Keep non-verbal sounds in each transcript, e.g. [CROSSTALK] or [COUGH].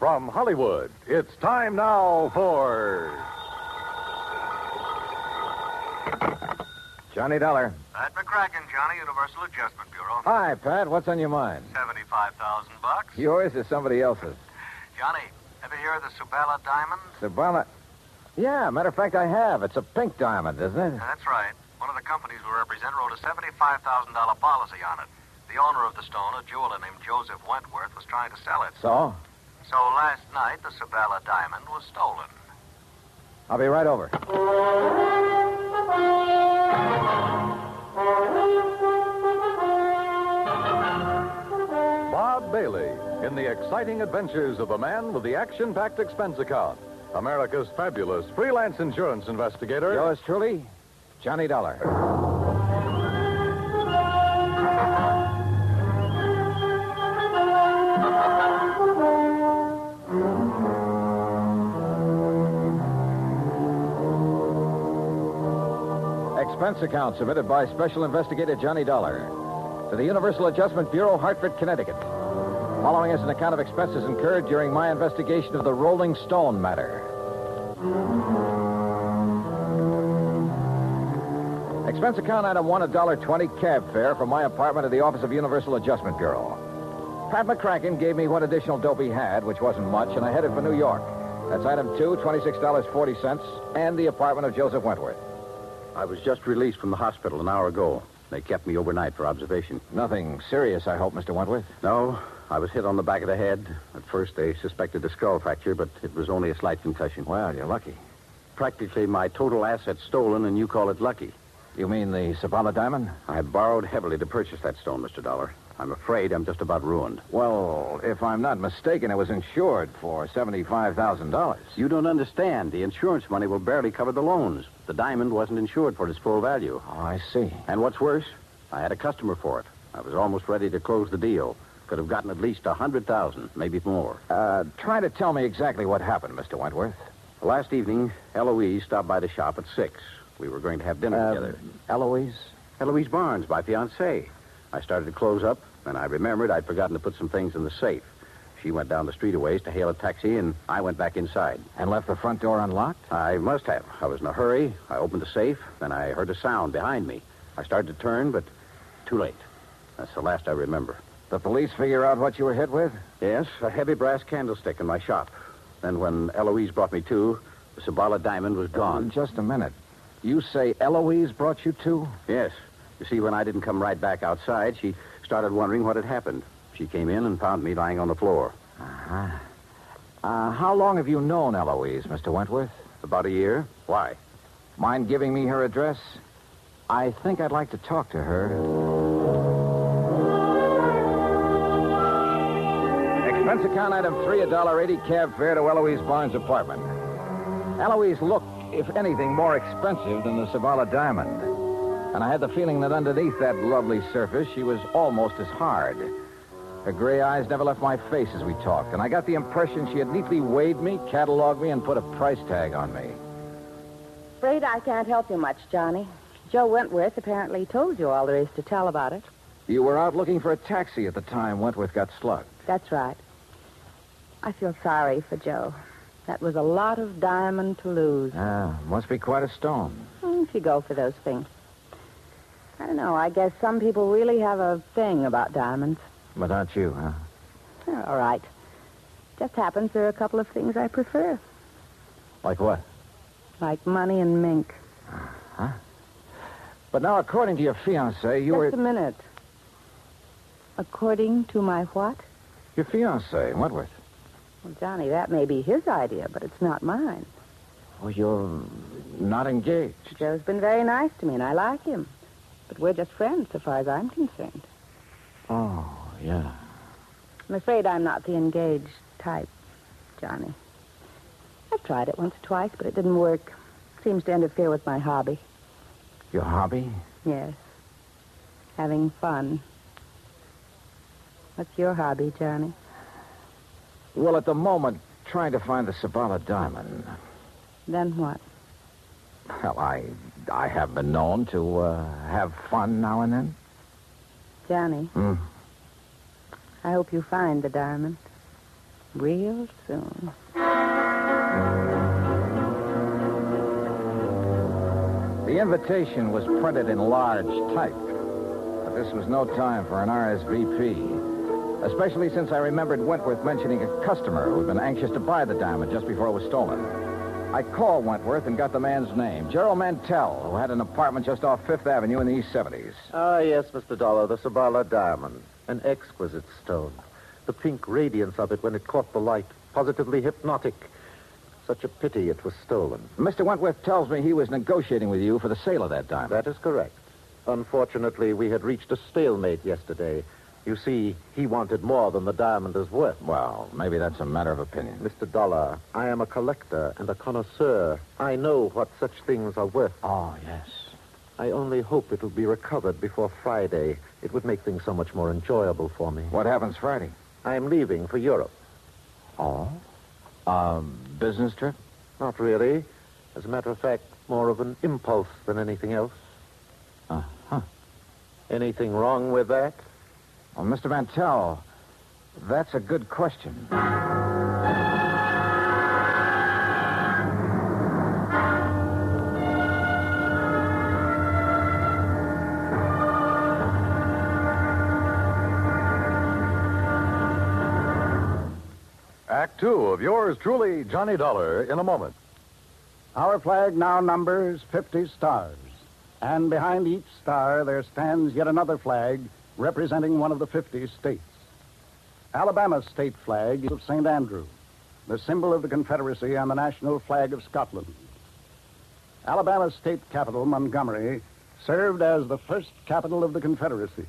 From Hollywood, it's time now for. Johnny Dollar. Pat McCracken, Johnny, Universal Adjustment Bureau. Hi, Pat. What's on your mind? Seventy-five thousand bucks. Yours or somebody else's? Johnny, ever hear of the Sabala Diamond? Sabala. Yeah, matter of fact, I have. It's a pink diamond, isn't it? That's right. One of the companies we represent wrote a seventy-five thousand dollar policy on it. The owner of the stone, a jeweler named Joseph Wentworth, was trying to sell it. So? So last night, the Sabala Diamond was stolen. I'll be right over. Bob Bailey in the exciting adventures of a man with the action packed expense account. America's fabulous freelance insurance investigator. Yours truly, Johnny Dollar. Expense account submitted by Special Investigator Johnny Dollar to the Universal Adjustment Bureau, Hartford, Connecticut. Following is an account of expenses incurred during my investigation of the Rolling Stone matter. Expense account item one, a dollar twenty cab fare from my apartment to the office of Universal Adjustment Bureau. Pat McCracken gave me what additional dope he had, which wasn't much, and I headed for New York. That's item two, $26.40, and the apartment of Joseph Wentworth. I was just released from the hospital an hour ago. They kept me overnight for observation. Nothing serious, I hope, Mr. Wentworth. No, I was hit on the back of the head. At first, they suspected a skull fracture, but it was only a slight concussion. Well, you're lucky. Practically my total assets stolen, and you call it lucky. You mean the Sabala diamond? I borrowed heavily to purchase that stone, Mr. Dollar. I'm afraid I'm just about ruined. Well, if I'm not mistaken, it was insured for $75,000. You don't understand. The insurance money will barely cover the loans. The diamond wasn't insured for its full value. Oh, I see. And what's worse, I had a customer for it. I was almost ready to close the deal. Could have gotten at least a hundred thousand, maybe more. Uh, try to tell me exactly what happened, Mr. Wentworth. Last evening, Eloise stopped by the shop at six. We were going to have dinner Uh, together. Eloise? Eloise Barnes, my fiancée. I started to close up, and I remembered I'd forgotten to put some things in the safe. She went down the street a ways to hail a taxi, and I went back inside. And left the front door unlocked? I must have. I was in a hurry. I opened the safe, then I heard a sound behind me. I started to turn, but too late. That's the last I remember. The police figure out what you were hit with? Yes, a heavy brass candlestick in my shop. Then when Eloise brought me to, the Sabala diamond was gone. Uh, just a minute. You say Eloise brought you to? Yes. You see, when I didn't come right back outside, she started wondering what had happened. She came in and found me lying on the floor. Uh-huh. Uh, how long have you known Eloise, Mr. Wentworth? About a year. Why? Mind giving me her address? I think I'd like to talk to her. Expense account item three, a dollar eighty cab fare to Eloise Barnes' apartment. Eloise looked, if anything, more expensive than the Sabala diamond. And I had the feeling that underneath that lovely surface, she was almost as hard. Her gray eyes never left my face as we talked, and I got the impression she had neatly weighed me, cataloged me, and put a price tag on me. Afraid I can't help you much, Johnny. Joe Wentworth apparently told you all there is to tell about it. You were out looking for a taxi at the time Wentworth got slugged. That's right. I feel sorry for Joe. That was a lot of diamond to lose. Ah, must be quite a stone. If you go for those things. I don't know. I guess some people really have a thing about diamonds. But not you, huh? Yeah, all right. Just happens there are a couple of things I prefer, Like what? like money and mink. Huh? But now, according to your fiance, you were Just were a minute. According to my what? your fiance, Wentworth. Well, Johnny, that may be his idea, but it's not mine. Well, you're not engaged. Joe's been very nice to me, and I like him. But we're just friends, so far as I'm concerned. Oh, yeah. I'm afraid I'm not the engaged type, Johnny. I've tried it once or twice, but it didn't work. Seems to interfere with my hobby. Your hobby? Yes. Having fun. What's your hobby, Johnny? Well, at the moment, trying to find the Sabala diamond. Then what? Well, I I have been known to uh, have fun now and then. Johnny, Hmm. I hope you find the diamond. real soon. The invitation was printed in large type, but this was no time for an RSVP, especially since I remembered Wentworth mentioning a customer who had been anxious to buy the diamond just before it was stolen. I called Wentworth and got the man's name, Gerald Mantell, who had an apartment just off Fifth Avenue in the East 70s. Ah, yes, Mr. Dollar, the Sabala diamond. An exquisite stone. The pink radiance of it when it caught the light, positively hypnotic. Such a pity it was stolen. Mr. Wentworth tells me he was negotiating with you for the sale of that diamond. That is correct. Unfortunately, we had reached a stalemate yesterday. You see, he wanted more than the diamond is worth. Well, maybe that's a matter of opinion. Mr. Dollar, I am a collector and a connoisseur. I know what such things are worth. Oh, yes. I only hope it'll be recovered before Friday. It would make things so much more enjoyable for me. What happens Friday? I'm leaving for Europe. Oh? Um, business trip? Not really. As a matter of fact, more of an impulse than anything else. Uh-huh. Anything wrong with that? Well, Mr. Mantell, that's a good question. Two of yours truly, Johnny Dollar, in a moment. Our flag now numbers 50 stars. And behind each star there stands yet another flag representing one of the 50 states. Alabama's state flag is of St. Andrew, the symbol of the Confederacy and the national flag of Scotland. Alabama's state capital, Montgomery, served as the first capital of the Confederacy,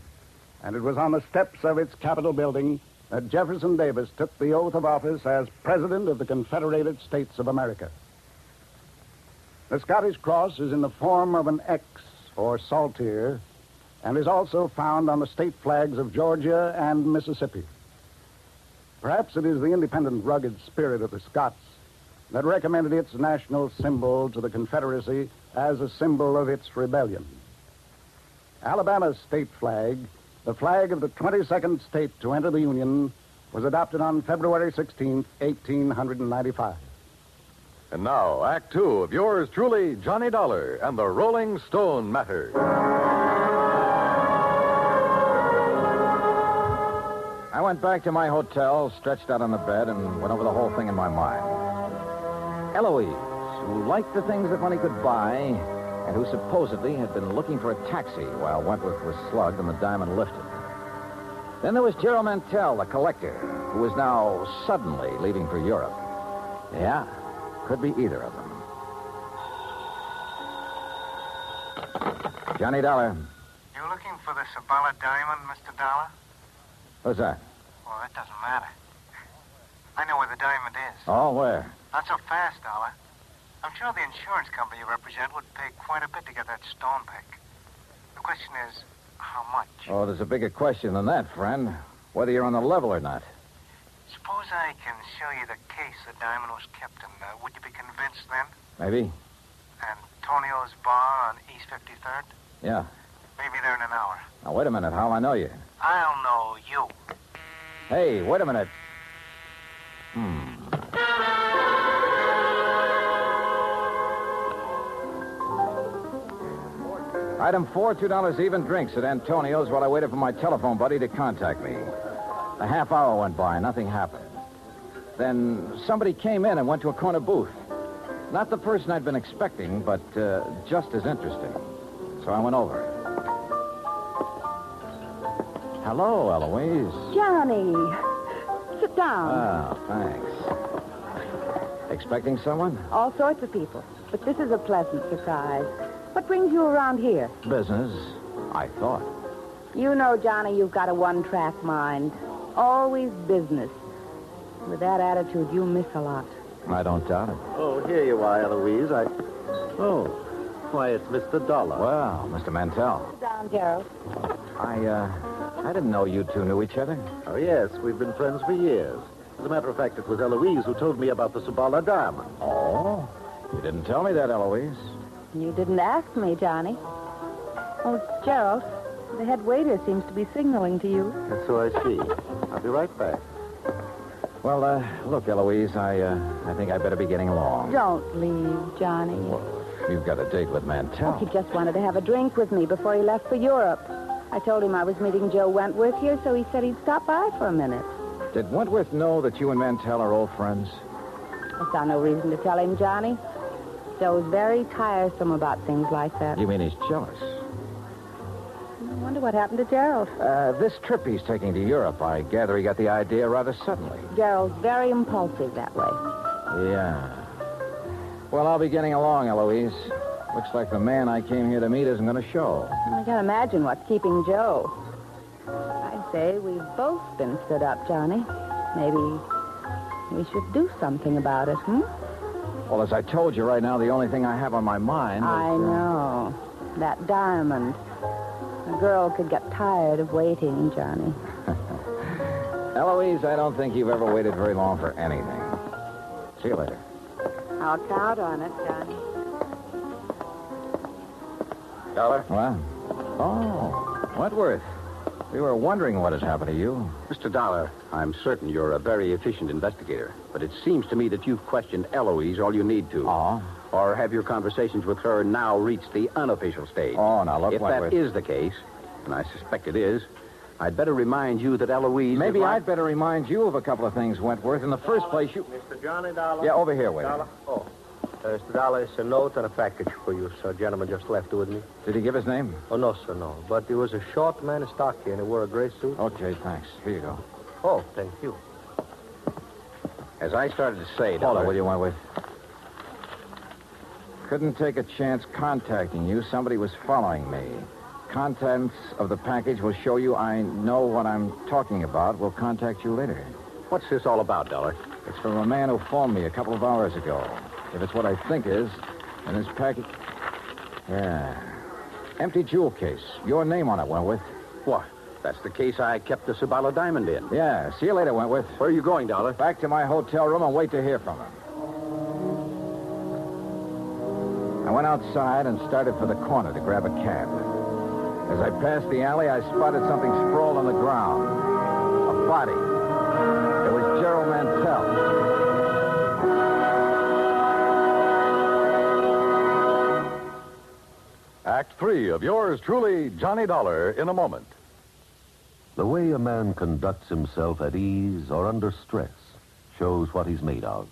and it was on the steps of its Capitol building that Jefferson Davis took the oath of office as President of the Confederated States of America. The Scottish cross is in the form of an X, or saltire, and is also found on the state flags of Georgia and Mississippi. Perhaps it is the independent, rugged spirit of the Scots that recommended its national symbol to the Confederacy as a symbol of its rebellion. Alabama's state flag, the flag of the 22nd state to enter the Union, was adopted on February 16, 1895. And now, Act Two of yours truly, Johnny Dollar and the Rolling Stone Matter. I went back to my hotel, stretched out on the bed, and went over the whole thing in my mind. Eloise, who liked the things that money could buy, and who supposedly had been looking for a taxi while Wentworth was slugged and the diamond lifted. Then there was Gerald Mantell, the collector, who was now suddenly leaving for Europe. Yeah, could be either of them. Johnny Dollar. You looking for the Sabala diamond, Mr. Dollar? Who's that? Well, that doesn't matter. I know where the diamond is. Oh, where? Not so fast, Dollar. I'm sure the insurance company you represent would pay quite a bit to get that stone back. The question is, how much? Oh, there's a bigger question than that, friend. Whether you're on the level or not. Suppose I can show you the case the diamond was kept in. Uh, would you be convinced then? Maybe? Antonio's bar on East 53rd? Yeah. Maybe there in an hour. Now, wait a minute. How'll I know you? I'll know you. Hey, wait a minute. Item four, two dollars even drinks at Antonio's while I waited for my telephone buddy to contact me. A half hour went by, nothing happened. Then somebody came in and went to a corner booth. Not the person I'd been expecting, but uh, just as interesting. So I went over. Hello, Eloise. Johnny, sit down. Ah, thanks. Expecting someone? All sorts of people. But this is a pleasant surprise. What brings you around here? Business, I thought. You know, Johnny, you've got a one-track mind. Always business. With that attitude, you miss a lot. I don't doubt it. Oh, here you are, Eloise. I. Oh, why, it's Mr. Dollar. Well, Mr. Mantell, Sit down, Gerald. I, uh, I didn't know you two knew each other. Oh, yes, we've been friends for years. As a matter of fact, it was Eloise who told me about the Sabala diamond. Oh? You didn't tell me that, Eloise. You didn't ask me, Johnny. Oh, Gerald, the head waiter seems to be signaling to you. And so I see. I'll be right back. Well, uh, look, Eloise, I, uh, I think I better be getting along. Don't leave, Johnny. You've got a date with Mantell. He just wanted to have a drink with me before he left for Europe. I told him I was meeting Joe Wentworth here, so he said he'd stop by for a minute. Did Wentworth know that you and Mantell are old friends? I saw no reason to tell him, Johnny. Joe's very tiresome about things like that. You mean he's jealous? I wonder what happened to Gerald. Uh, this trip he's taking to Europe, I gather he got the idea rather suddenly. Gerald's very impulsive that way. Yeah. Well, I'll be getting along, Eloise. Looks like the man I came here to meet isn't going to show. I can't imagine what's keeping Joe. I'd say we've both been stood up, Johnny. Maybe we should do something about it, hmm? Well, as I told you right now, the only thing I have on my mind is... I uh, know. That diamond. A girl could get tired of waiting, Johnny. [LAUGHS] Eloise, I don't think you've ever waited very long for anything. See you later. I'll count on it, Johnny. Dollar? What? Oh, Wentworth. We were wondering what has happened to you. Mr. Dollar, I'm certain you're a very efficient investigator, but it seems to me that you've questioned Eloise all you need to. Oh? Or have your conversations with her now reached the unofficial stage? Oh, now look, If Wentworth. that is the case, and I suspect it is, I'd better remind you that Eloise. Maybe like- I'd better remind you of a couple of things, Wentworth. In the first place, you... Mr. Johnny Dollar? Yeah, over here, wait. Dollar? Oh. Uh, Mr. Dollar, it's a note and a package for you, sir. Gentleman just left with me. Did he give his name? Oh, no, sir, no. But he was a short man, stocky, and he wore a gray suit. Okay, thanks. Here you go. Oh, thank you. As I started to say, Hold Dollar. on, will you, with? Couldn't take a chance contacting you. Somebody was following me. Contents of the package will show you I know what I'm talking about. We'll contact you later. What's this all about, Dollar? It's from a man who phoned me a couple of hours ago. If it's what I think is, then this package. Yeah. Empty jewel case. Your name on it, Wentworth. What? That's the case I kept the Sabala diamond in. Yeah. See you later, Wentworth. Where are you going, Dollar? Back to my hotel room and wait to hear from him. I went outside and started for the corner to grab a cab. As I passed the alley, I spotted something sprawled on the ground. A body. It was Gerald Mantell. Act three of yours truly, Johnny Dollar, in a moment. The way a man conducts himself at ease or under stress shows what he's made of.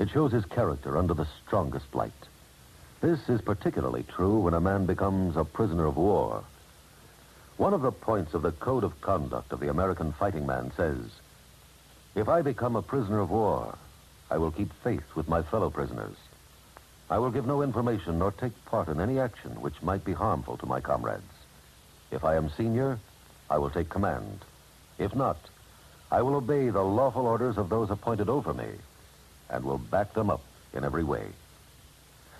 It shows his character under the strongest light. This is particularly true when a man becomes a prisoner of war. One of the points of the code of conduct of the American fighting man says, If I become a prisoner of war, I will keep faith with my fellow prisoners. I will give no information nor take part in any action which might be harmful to my comrades. If I am senior, I will take command. If not, I will obey the lawful orders of those appointed over me and will back them up in every way.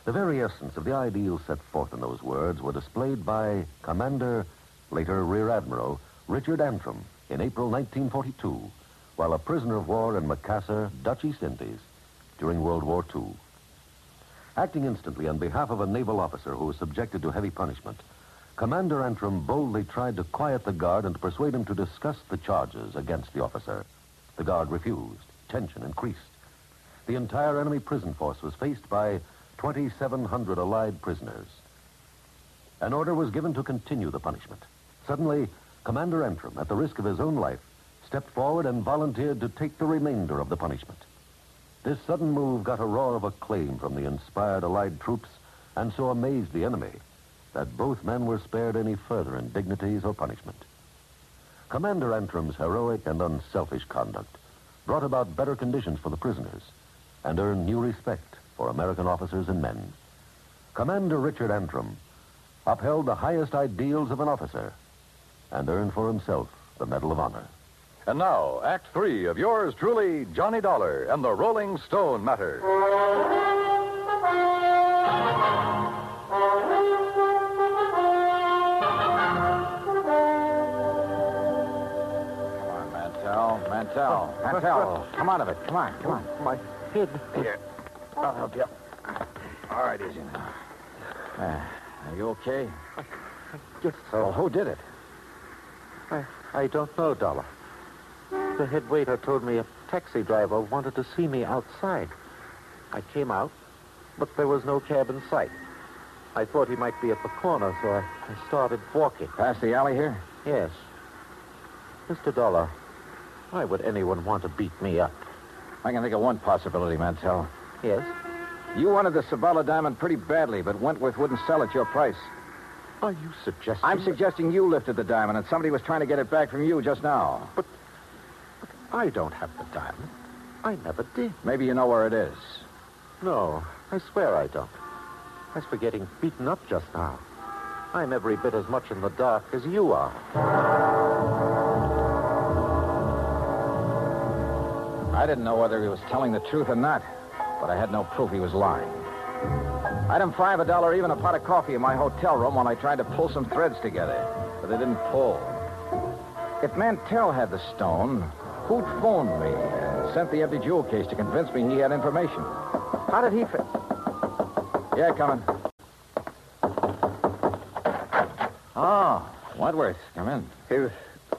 The very essence of the ideals set forth in those words were displayed by Commander, later Rear Admiral, Richard Antrim in April 1942 while a prisoner of war in Macassar, Dutch East Indies during World War II. Acting instantly on behalf of a naval officer who was subjected to heavy punishment, Commander Antrim boldly tried to quiet the guard and persuade him to discuss the charges against the officer. The guard refused. Tension increased. The entire enemy prison force was faced by 2,700 allied prisoners. An order was given to continue the punishment. Suddenly, Commander Antrim, at the risk of his own life, stepped forward and volunteered to take the remainder of the punishment. This sudden move got a roar of acclaim from the inspired Allied troops and so amazed the enemy that both men were spared any further indignities or punishment. Commander Antrim's heroic and unselfish conduct brought about better conditions for the prisoners and earned new respect for American officers and men. Commander Richard Antrim upheld the highest ideals of an officer and earned for himself the Medal of Honor. And now, Act three of yours truly, Johnny Dollar and the Rolling Stone Matter. Come on, Mantell. Mantell. Mantell. Come out of it. Come on. Come on. My head. Here. I'll help you. All right, easy now. Uh, are you okay? Yes, Well, who did it? I, I don't know, Dollar. The head waiter told me a taxi driver wanted to see me outside. I came out, but there was no cab in sight. I thought he might be at the corner, so I, I started walking. Past the alley here? Yes. Mr. Dollar, why would anyone want to beat me up? I can think of one possibility, Mantell. Yes? You wanted the Sabala diamond pretty badly, but Wentworth wouldn't sell at your price. Are you suggesting... I'm suggesting you lifted the diamond and somebody was trying to get it back from you just now. But I don't have the diamond. I never did. Maybe you know where it is. No, I swear I don't. As for getting beaten up just now, I'm every bit as much in the dark as you are. I didn't know whether he was telling the truth or not, but I had no proof he was lying. Item five, a dollar even, a pot of coffee in my hotel room while I tried to pull some threads together, but they didn't pull. If Mantell had the stone, who'd phoned me and sent the empty jewel case to convince me he had information? How did he fit? Yeah, coming. Oh, Wentworth, come in. Here,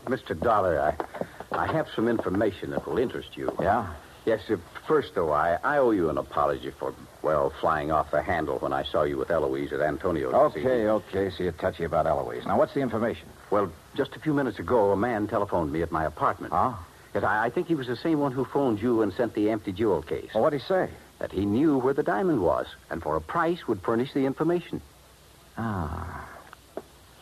Mr. Dollar, I, I have some information that will interest you. Yeah? Yes, uh, first, though, I, I owe you an apology for, well, flying off the handle when I saw you with Eloise at Antonio's. this evening. Okay, okay. So you're touchy about Eloise. Now, what's the information? Well, just a few minutes ago, a man telephoned me at my apartment. Huh? Yes, I, I think he was the same one who phoned you and sent the empty jewel case. Well, what'd he say? That he knew where the diamond was, and for a price would furnish the information. Ah.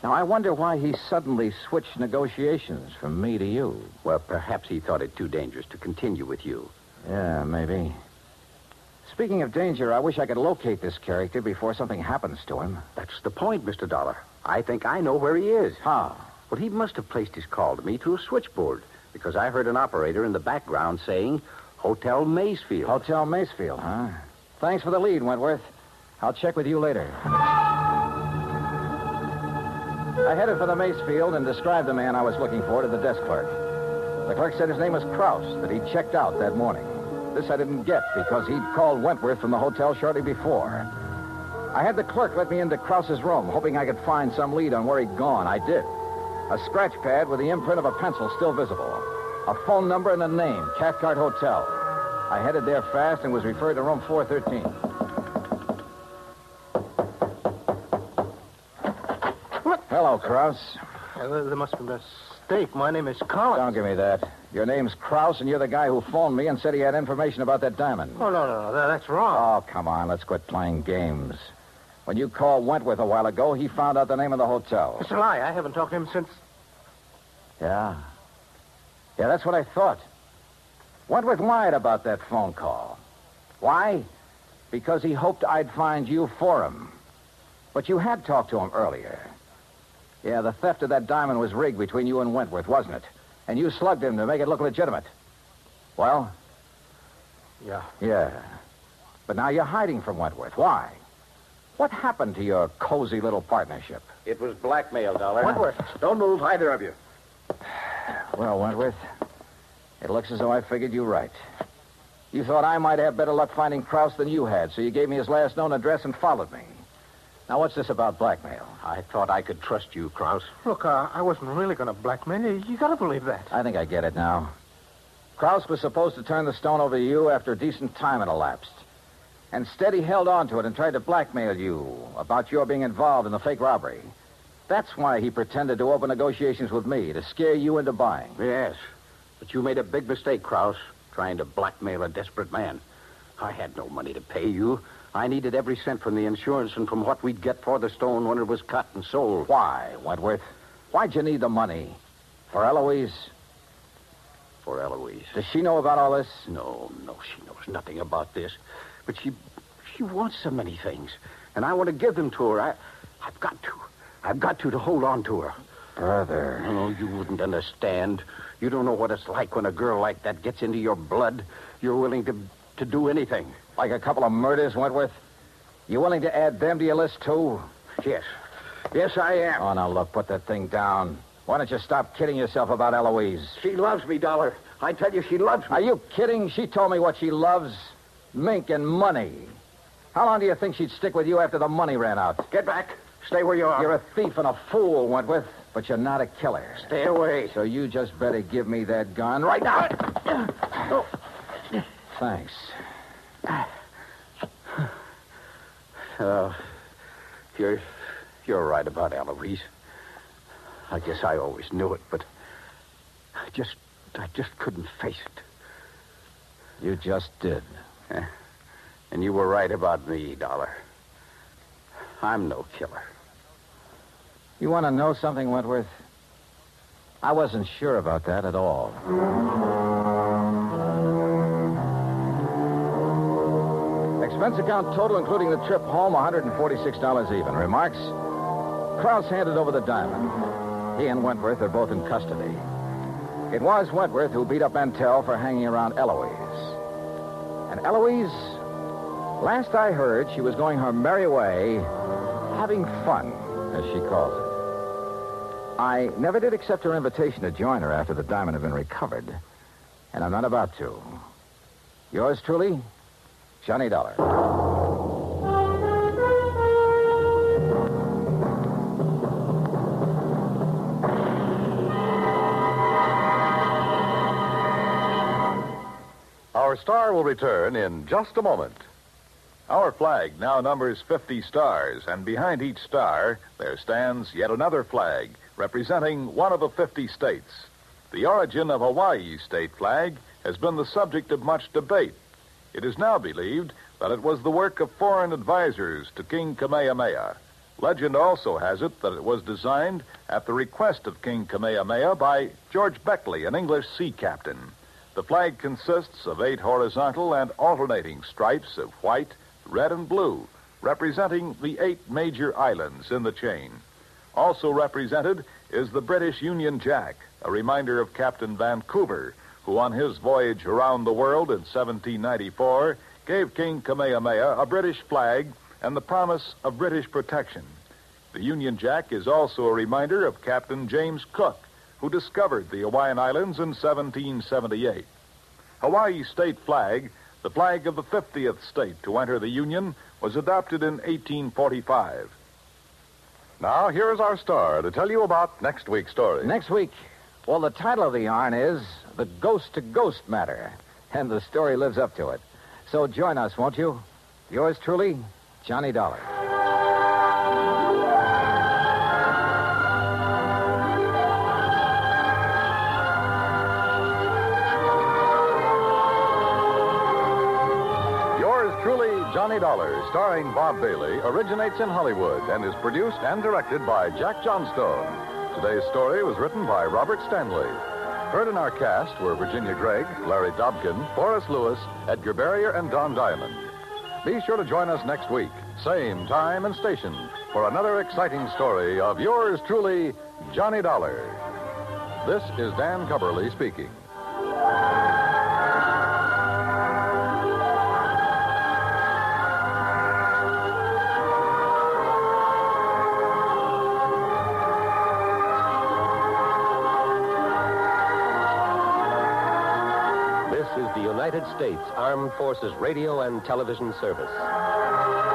Now, I wonder why he suddenly switched negotiations from me to you. Well, perhaps he thought it too dangerous to continue with you. Yeah, maybe. Speaking of danger, I wish I could locate this character before something happens to him. That's the point, Mr. Dollar. I think I know where he is. How? Well, he must have placed his call to me through a switchboard because I heard an operator in the background saying Hotel Maysfield. Hotel Macefield, huh? Thanks for the lead, Wentworth. I'll check with you later. I headed for the Macefield and described the man I was looking for to the desk clerk. The clerk said his name was Kraus, that he'd checked out that morning. This I didn't get because he'd called Wentworth from the hotel shortly before. I had the clerk let me into Kraus's room, hoping I could find some lead on where he'd gone. I did. A scratch pad with the imprint of a pencil still visible. A phone number and a name, Cathcart Hotel. I headed there fast and was referred to room 413. What? Hello, Kraus. Uh, there must be a mistake. My name is Collins. Don't give me that. Your name's Kraus, and you're the guy who phoned me and said he had information about that diamond. Oh, no, no, no. That's wrong. Oh, come on. Let's quit playing games. When you called Wentworth a while ago, he found out the name of the hotel. It's a lie. I haven't talked to him since. Yeah. Yeah, that's what I thought. What Wentworth lied about that phone call. Why? Because he hoped I'd find you for him. But you had talked to him earlier. Yeah, the theft of that diamond was rigged between you and Wentworth, wasn't it? And you slugged him to make it look legitimate. Well? Yeah. Yeah. But now you're hiding from Wentworth. Why? What happened to your cozy little partnership? It was blackmail, Dollar. Wentworth. Don't move, either of you. Well, Wentworth, it looks as though I figured you right. You thought I might have better luck finding Kraus than you had, so you gave me his last known address and followed me. Now, what's this about blackmail? I thought I could trust you, Kraus. Look, uh, I wasn't really going to blackmail you. You got to believe that. I think I get it now. Kraus was supposed to turn the stone over to you after a decent time had elapsed. Instead, he held on to it and tried to blackmail you about your being involved in the fake robbery. That's why he pretended to open negotiations with me, to scare you into buying. Yes. But you made a big mistake, Kraus, trying to blackmail a desperate man. I had no money to pay you. I needed every cent from the insurance and from what we'd get for the stone when it was cut and sold. Why, Wentworth? Why'd you need the money? For Eloise? For Eloise. Does she know about all this? No, no, she knows nothing about this. But she she wants so many things. And I want to give them to her. I I've got to. I've got to to hold on to her. Brother. Oh, you wouldn't understand. You don't know what it's like when a girl like that gets into your blood. You're willing to to do anything. Like a couple of murders, Wentworth? You willing to add them to your list, too? Yes. Yes, I am. Oh, now, look, put that thing down. Why don't you stop kidding yourself about Eloise? She loves me, Dollar. I tell you, she loves me. Are you kidding? She told me what she loves mink and money. How long do you think she'd stick with you after the money ran out? Get back. Stay where you are. You're a thief and a fool, Wentworth, but you're not a killer. Stay away. So you just better give me that gun right now. Oh, Thanks. Uh, you're, you're right about Eloise. I guess I always knew it, but I just, I just couldn't face it. You just did. And you were right about me, Dollar. I'm no killer. You want to know something, Wentworth? I wasn't sure about that at all. Expense account total, including the trip home, $146 even. Remarks? Kraus handed over the diamond. He and Wentworth are both in custody. It was Wentworth who beat up Mantell for hanging around Eloise. And Eloise, last I heard, she was going her merry way, having fun, as she calls it. I never did accept her invitation to join her after the diamond had been recovered. And I'm not about to. Yours truly, Johnny Dollar. Our star will return in just a moment. Our flag now numbers 50 stars, and behind each star there stands yet another flag representing one of the 50 states. The origin of Hawaii's state flag has been the subject of much debate. It is now believed that it was the work of foreign advisors to King Kamehameha. Legend also has it that it was designed at the request of King Kamehameha by George Beckley, an English sea captain. The flag consists of eight horizontal and alternating stripes of white, red, and blue, representing the eight major islands in the chain. Also represented is the British Union Jack, a reminder of Captain Vancouver, who on his voyage around the world in 1794 gave King Kamehameha a British flag and the promise of British protection. The Union Jack is also a reminder of Captain James Cook, who discovered the Hawaiian Islands in 1778. Hawaii's state flag, the flag of the 50th state to enter the Union, was adopted in 1845. Now, here is our star to tell you about next week's story. Next week, well, the title of the yarn is The Ghost to Ghost Matter, and the story lives up to it. So join us, won't you? Yours truly, Johnny Dollar. $20, starring Bob Bailey, originates in Hollywood and is produced and directed by Jack Johnstone. Today's story was written by Robert Stanley. Heard in our cast were Virginia Gregg, Larry Dobkin, Forrest Lewis, Edgar Barrier, and Don Diamond. Be sure to join us next week, same time and station, for another exciting story of yours truly, Johnny Dollar. This is Dan Cubberly speaking. States Armed Forces Radio and Television Service.